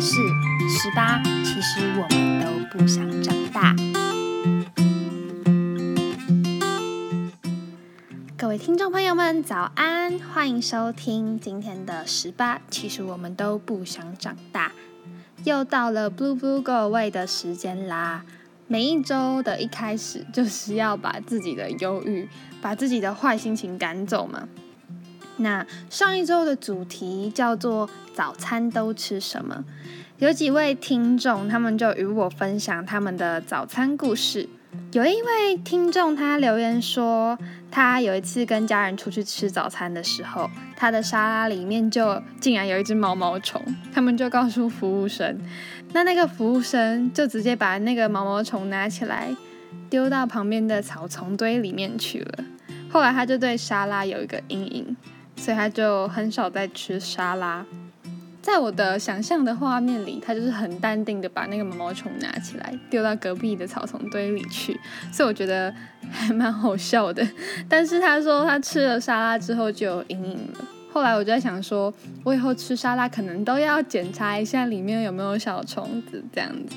是十八，其实我们都不想长大。各位听众朋友们，早安，欢迎收听今天的十八。其实我们都不想长大，又到了 Blue Blue Go Away 的时间啦。每一周的一开始，就是要把自己的忧郁、把自己的坏心情赶走嘛。那上一周的主题叫做“早餐都吃什么”，有几位听众他们就与我分享他们的早餐故事。有一位听众他留言说，他有一次跟家人出去吃早餐的时候，他的沙拉里面就竟然有一只毛毛虫，他们就告诉服务生，那那个服务生就直接把那个毛毛虫拿起来丢到旁边的草丛堆里面去了。后来他就对沙拉有一个阴影。所以他就很少在吃沙拉。在我的想象的画面里，他就是很淡定的把那个毛毛虫拿起来丢到隔壁的草丛堆里去，所以我觉得还蛮好笑的。但是他说他吃了沙拉之后就有阴影了。后来我就在想说，我以后吃沙拉可能都要检查一下里面有没有小虫子，这样子，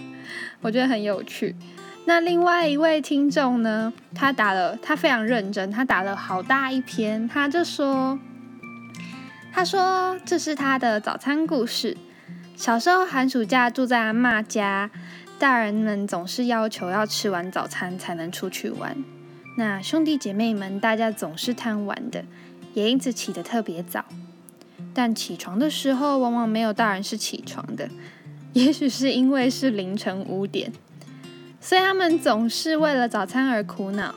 我觉得很有趣。那另外一位听众呢，他打了，他非常认真，他打了好大一篇，他就说。他说：“这是他的早餐故事。小时候寒暑假住在阿妈家，大人们总是要求要吃完早餐才能出去玩。那兄弟姐妹们大家总是贪玩的，也因此起得特别早。但起床的时候往往没有大人是起床的，也许是因为是凌晨五点，所以他们总是为了早餐而苦恼。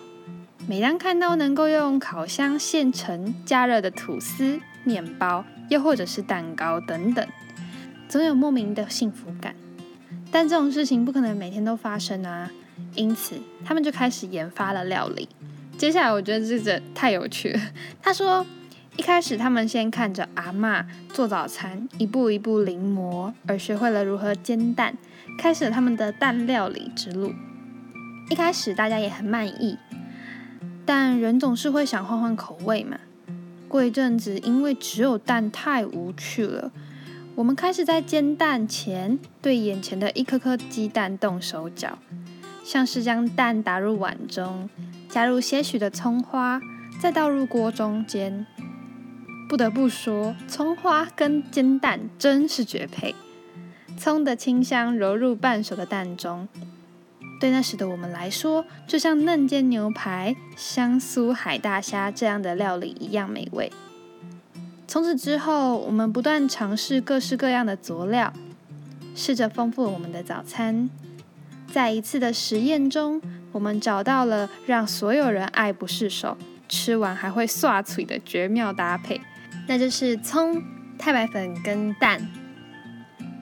每当看到能够用烤箱现成加热的吐司，面包，又或者是蛋糕等等，总有莫名的幸福感。但这种事情不可能每天都发生啊，因此他们就开始研发了料理。接下来我觉得这个太有趣了。他说，一开始他们先看着阿妈做早餐，一步一步临摹，而学会了如何煎蛋，开始了他们的蛋料理之路。一开始大家也很满意，但人总是会想换换口味嘛。过一阵子，因为只有蛋太无趣了，我们开始在煎蛋前对眼前的一颗颗鸡蛋动手脚，像是将蛋打入碗中，加入些许的葱花，再倒入锅中煎。不得不说，葱花跟煎蛋真是绝配，葱的清香揉入半熟的蛋中。对那时的我们来说，就像嫩煎牛排、香酥海大虾这样的料理一样美味。从此之后，我们不断尝试各式各样的佐料，试着丰富我们的早餐。在一次的实验中，我们找到了让所有人爱不释手、吃完还会刷嘴的绝妙搭配，那就是葱、太白粉跟蛋。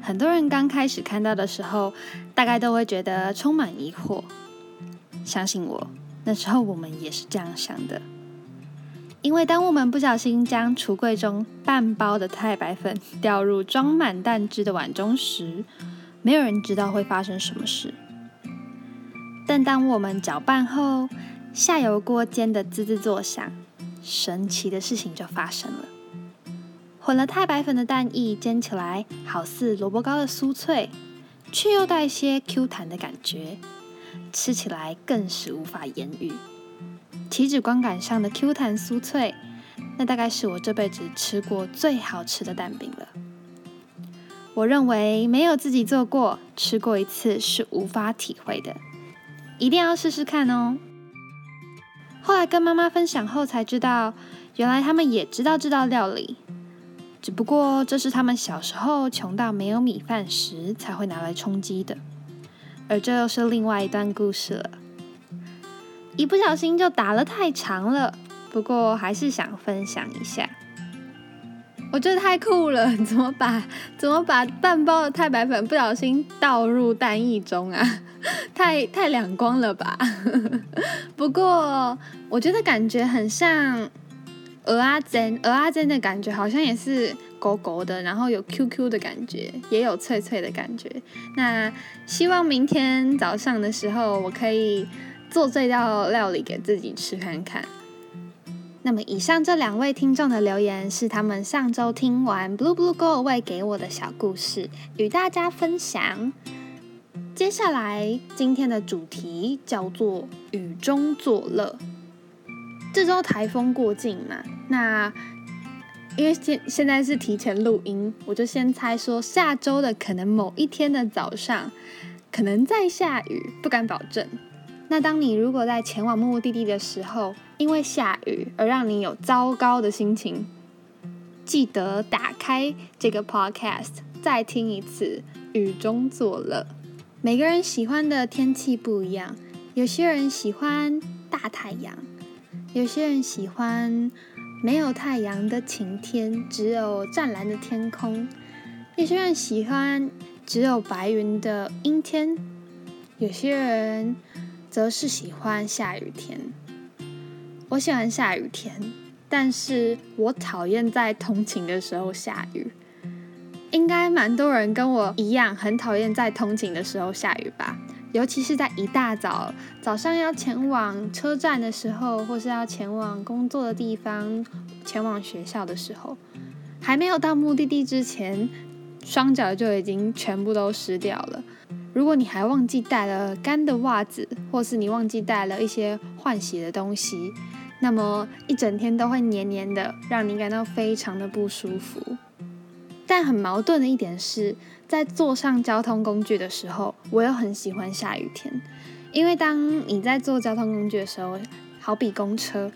很多人刚开始看到的时候，大概都会觉得充满疑惑。相信我，那时候我们也是这样想的。因为当我们不小心将橱柜中半包的太白粉掉入装满蛋汁的碗中时，没有人知道会发生什么事。但当我们搅拌后，下油锅煎的滋滋作响，神奇的事情就发生了。混了太白粉的蛋液煎起来，好似萝卜糕的酥脆，却又带些 Q 弹的感觉，吃起来更是无法言喻。体脂观感上的 Q 弹酥脆，那大概是我这辈子吃过最好吃的蛋饼了。我认为没有自己做过、吃过一次是无法体会的，一定要试试看哦。后来跟妈妈分享后才知道，原来他们也知道这道料理。只不过这是他们小时候穷到没有米饭时才会拿来充饥的，而这又是另外一段故事了。一不小心就打了太长了，不过还是想分享一下。我觉得太酷了，怎么把怎么把半包的太白粉不小心倒入蛋液中啊？太太两光了吧？不过我觉得感觉很像。鹅阿珍，鹅阿珍的感觉好像也是勾勾的，然后有 QQ 的感觉，也有脆脆的感觉。那希望明天早上的时候，我可以做这道料理给自己吃看看。那么以上这两位听众的留言是他们上周听完 Blue Blue Go Away 给我的小故事，与大家分享。接下来今天的主题叫做雨中作乐。这周台风过境嘛，那因为现现在是提前录音，我就先猜说下周的可能某一天的早上可能在下雨，不敢保证。那当你如果在前往目的地的时候，因为下雨而让你有糟糕的心情，记得打开这个 podcast，再听一次《雨中作乐》。每个人喜欢的天气不一样，有些人喜欢大太阳，有些人喜欢没有太阳的晴天，只有湛蓝的天空；有些人喜欢只有白云的阴天，有些人则是喜欢下雨天。我喜欢下雨天，但是我讨厌在通勤的时候下雨。应该蛮多人跟我一样，很讨厌在通勤的时候下雨吧？尤其是在一大早早上要前往车站的时候，或是要前往工作的地方、前往学校的时候，还没有到目的地之前，双脚就已经全部都湿掉了。如果你还忘记带了干的袜子，或是你忘记带了一些换洗的东西，那么一整天都会黏黏的，让你感到非常的不舒服。但很矛盾的一点是，在坐上交通工具的时候，我又很喜欢下雨天，因为当你在坐交通工具的时候，好比公车，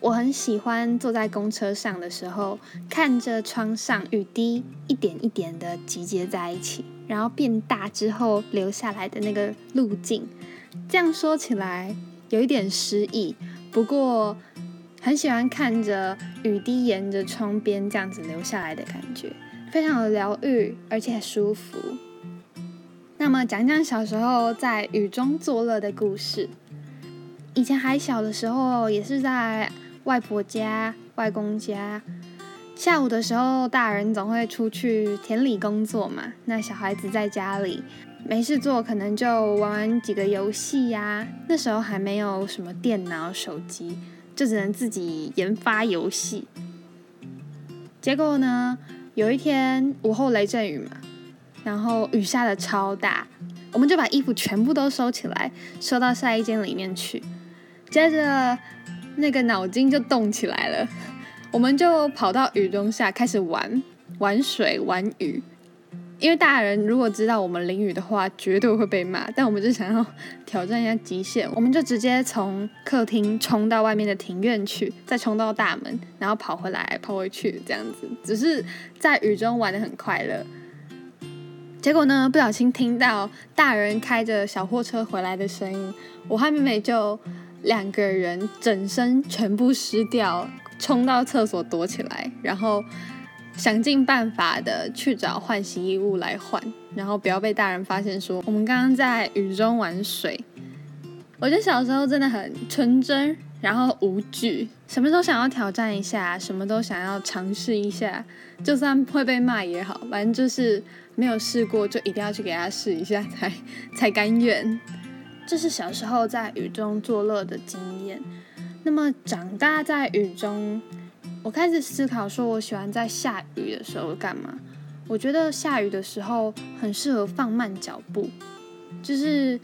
我很喜欢坐在公车上的时候，看着窗上雨滴一点一点的集结在一起，然后变大之后留下来的那个路径。这样说起来有一点诗意，不过很喜欢看着雨滴沿着窗边这样子流下来的感觉，非常的疗愈，而且舒服。那么讲讲小时候在雨中作乐的故事。以前还小的时候，也是在外婆家、外公家，下午的时候，大人总会出去田里工作嘛，那小孩子在家里。没事做，可能就玩玩几个游戏呀。那时候还没有什么电脑、手机，就只能自己研发游戏。结果呢，有一天午后雷阵雨嘛，然后雨下的超大，我们就把衣服全部都收起来，收到晒衣间里面去。接着那个脑筋就动起来了，我们就跑到雨中下开始玩玩水、玩雨。因为大人如果知道我们淋雨的话，绝对会被骂。但我们就想要挑战一下极限，我们就直接从客厅冲到外面的庭院去，再冲到大门，然后跑回来、跑回去，这样子。只是在雨中玩的很快乐。结果呢，不小心听到大人开着小货车回来的声音，我和妹妹就两个人整身全部湿掉，冲到厕所躲起来，然后。想尽办法的去找换洗衣物来换，然后不要被大人发现说我们刚刚在雨中玩水。我觉得小时候真的很纯真，然后无惧，什么都想要挑战一下，什么都想要尝试一下，就算会被骂也好，反正就是没有试过就一定要去给他试一下才才甘愿。这是小时候在雨中作乐的经验。那么长大在雨中。我开始思考，说我喜欢在下雨的时候干嘛？我觉得下雨的时候很适合放慢脚步，就是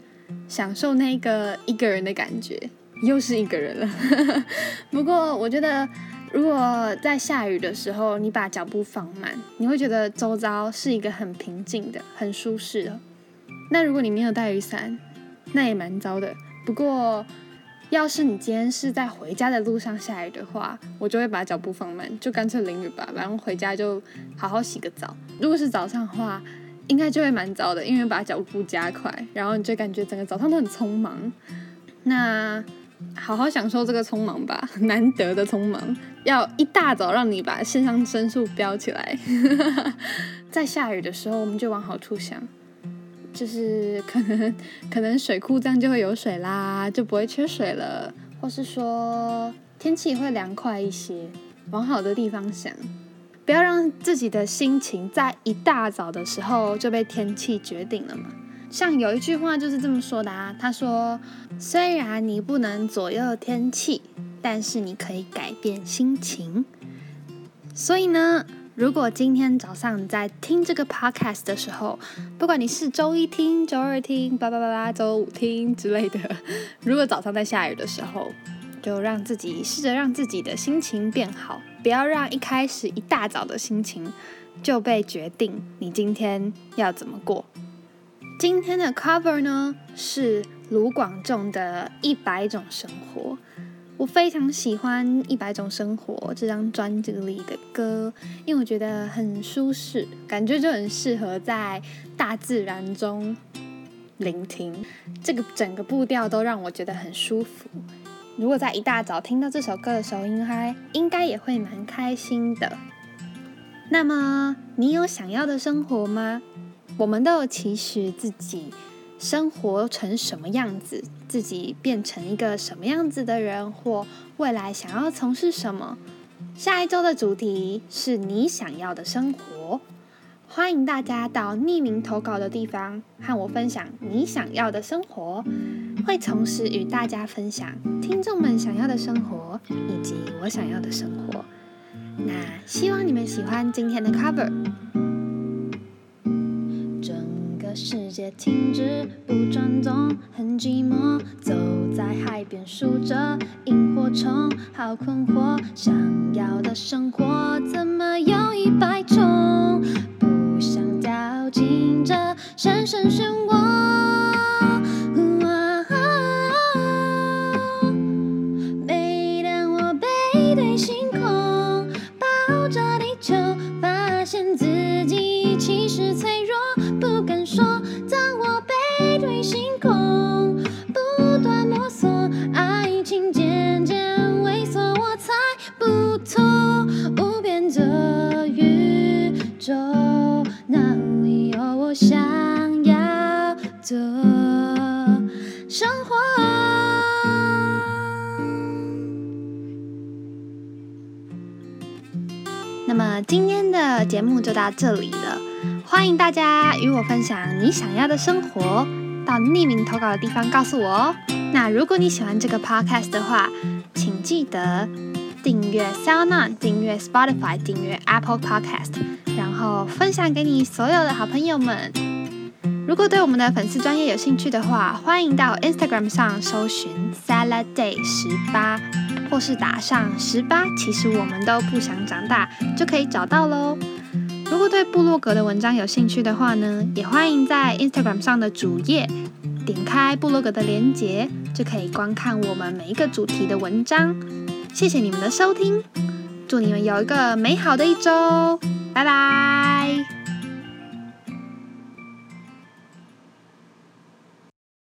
享受那个一个人的感觉，又是一个人了。不过我觉得，如果在下雨的时候你把脚步放慢，你会觉得周遭是一个很平静的、很舒适的。那如果你没有带雨伞，那也蛮糟的。不过。要是你今天是在回家的路上下雨的话，我就会把脚步放慢，就干脆淋雨吧，然后回家就好好洗个澡。如果是早上的话，应该就会蛮早的，因为把脚步加快，然后你就感觉整个早上都很匆忙。那好好享受这个匆忙吧，难得的匆忙，要一大早让你把肾上腺素飙起来。在下雨的时候，我们就往好处想。就是可能可能水库这样就会有水啦，就不会缺水了，或是说天气会凉快一些，往好的地方想，不要让自己的心情在一大早的时候就被天气决定了嘛。像有一句话就是这么说的啊，他说：“虽然你不能左右天气，但是你可以改变心情。所以呢，如果今天早上在听这个 podcast 的时候，不管你是周一听、周二听、叭叭叭叭、周五听之类的，如果早上在下雨的时候，就让自己试着让自己的心情变好，不要让一开始一大早的心情就被决定你今天要怎么过。今天的 cover 呢是卢广仲的《一百种生活》，我非常喜欢《一百种生活》这张专辑里的歌，因为我觉得很舒适，感觉就很适合在大自然中聆听。这个整个步调都让我觉得很舒服。如果在一大早听到这首歌的时候，应该应该也会蛮开心的。那么，你有想要的生活吗？我们都有期许自己生活成什么样子，自己变成一个什么样子的人，或未来想要从事什么。下一周的主题是你想要的生活，欢迎大家到匿名投稿的地方和我分享你想要的生活，会同时与大家分享听众们想要的生活以及我想要的生活。那希望你们喜欢今天的 cover。也停止不转动，很寂寞。走在海边数着萤火虫，好困惑。想要的生活怎么有一百种？就到这里了，欢迎大家与我分享你想要的生活，到匿名投稿的地方告诉我哦。那如果你喜欢这个 podcast 的话，请记得订阅 SoundOn，订阅 Spotify，订阅 Apple Podcast，然后分享给你所有的好朋友们。如果对我们的粉丝专业有兴趣的话，欢迎到 Instagram 上搜寻 Salad Day 十八。或是打上十八，其实我们都不想长大，就可以找到喽。如果对布洛格的文章有兴趣的话呢，也欢迎在 Instagram 上的主页点开布洛格的链接，就可以观看我们每一个主题的文章。谢谢你们的收听，祝你们有一个美好的一周。拜拜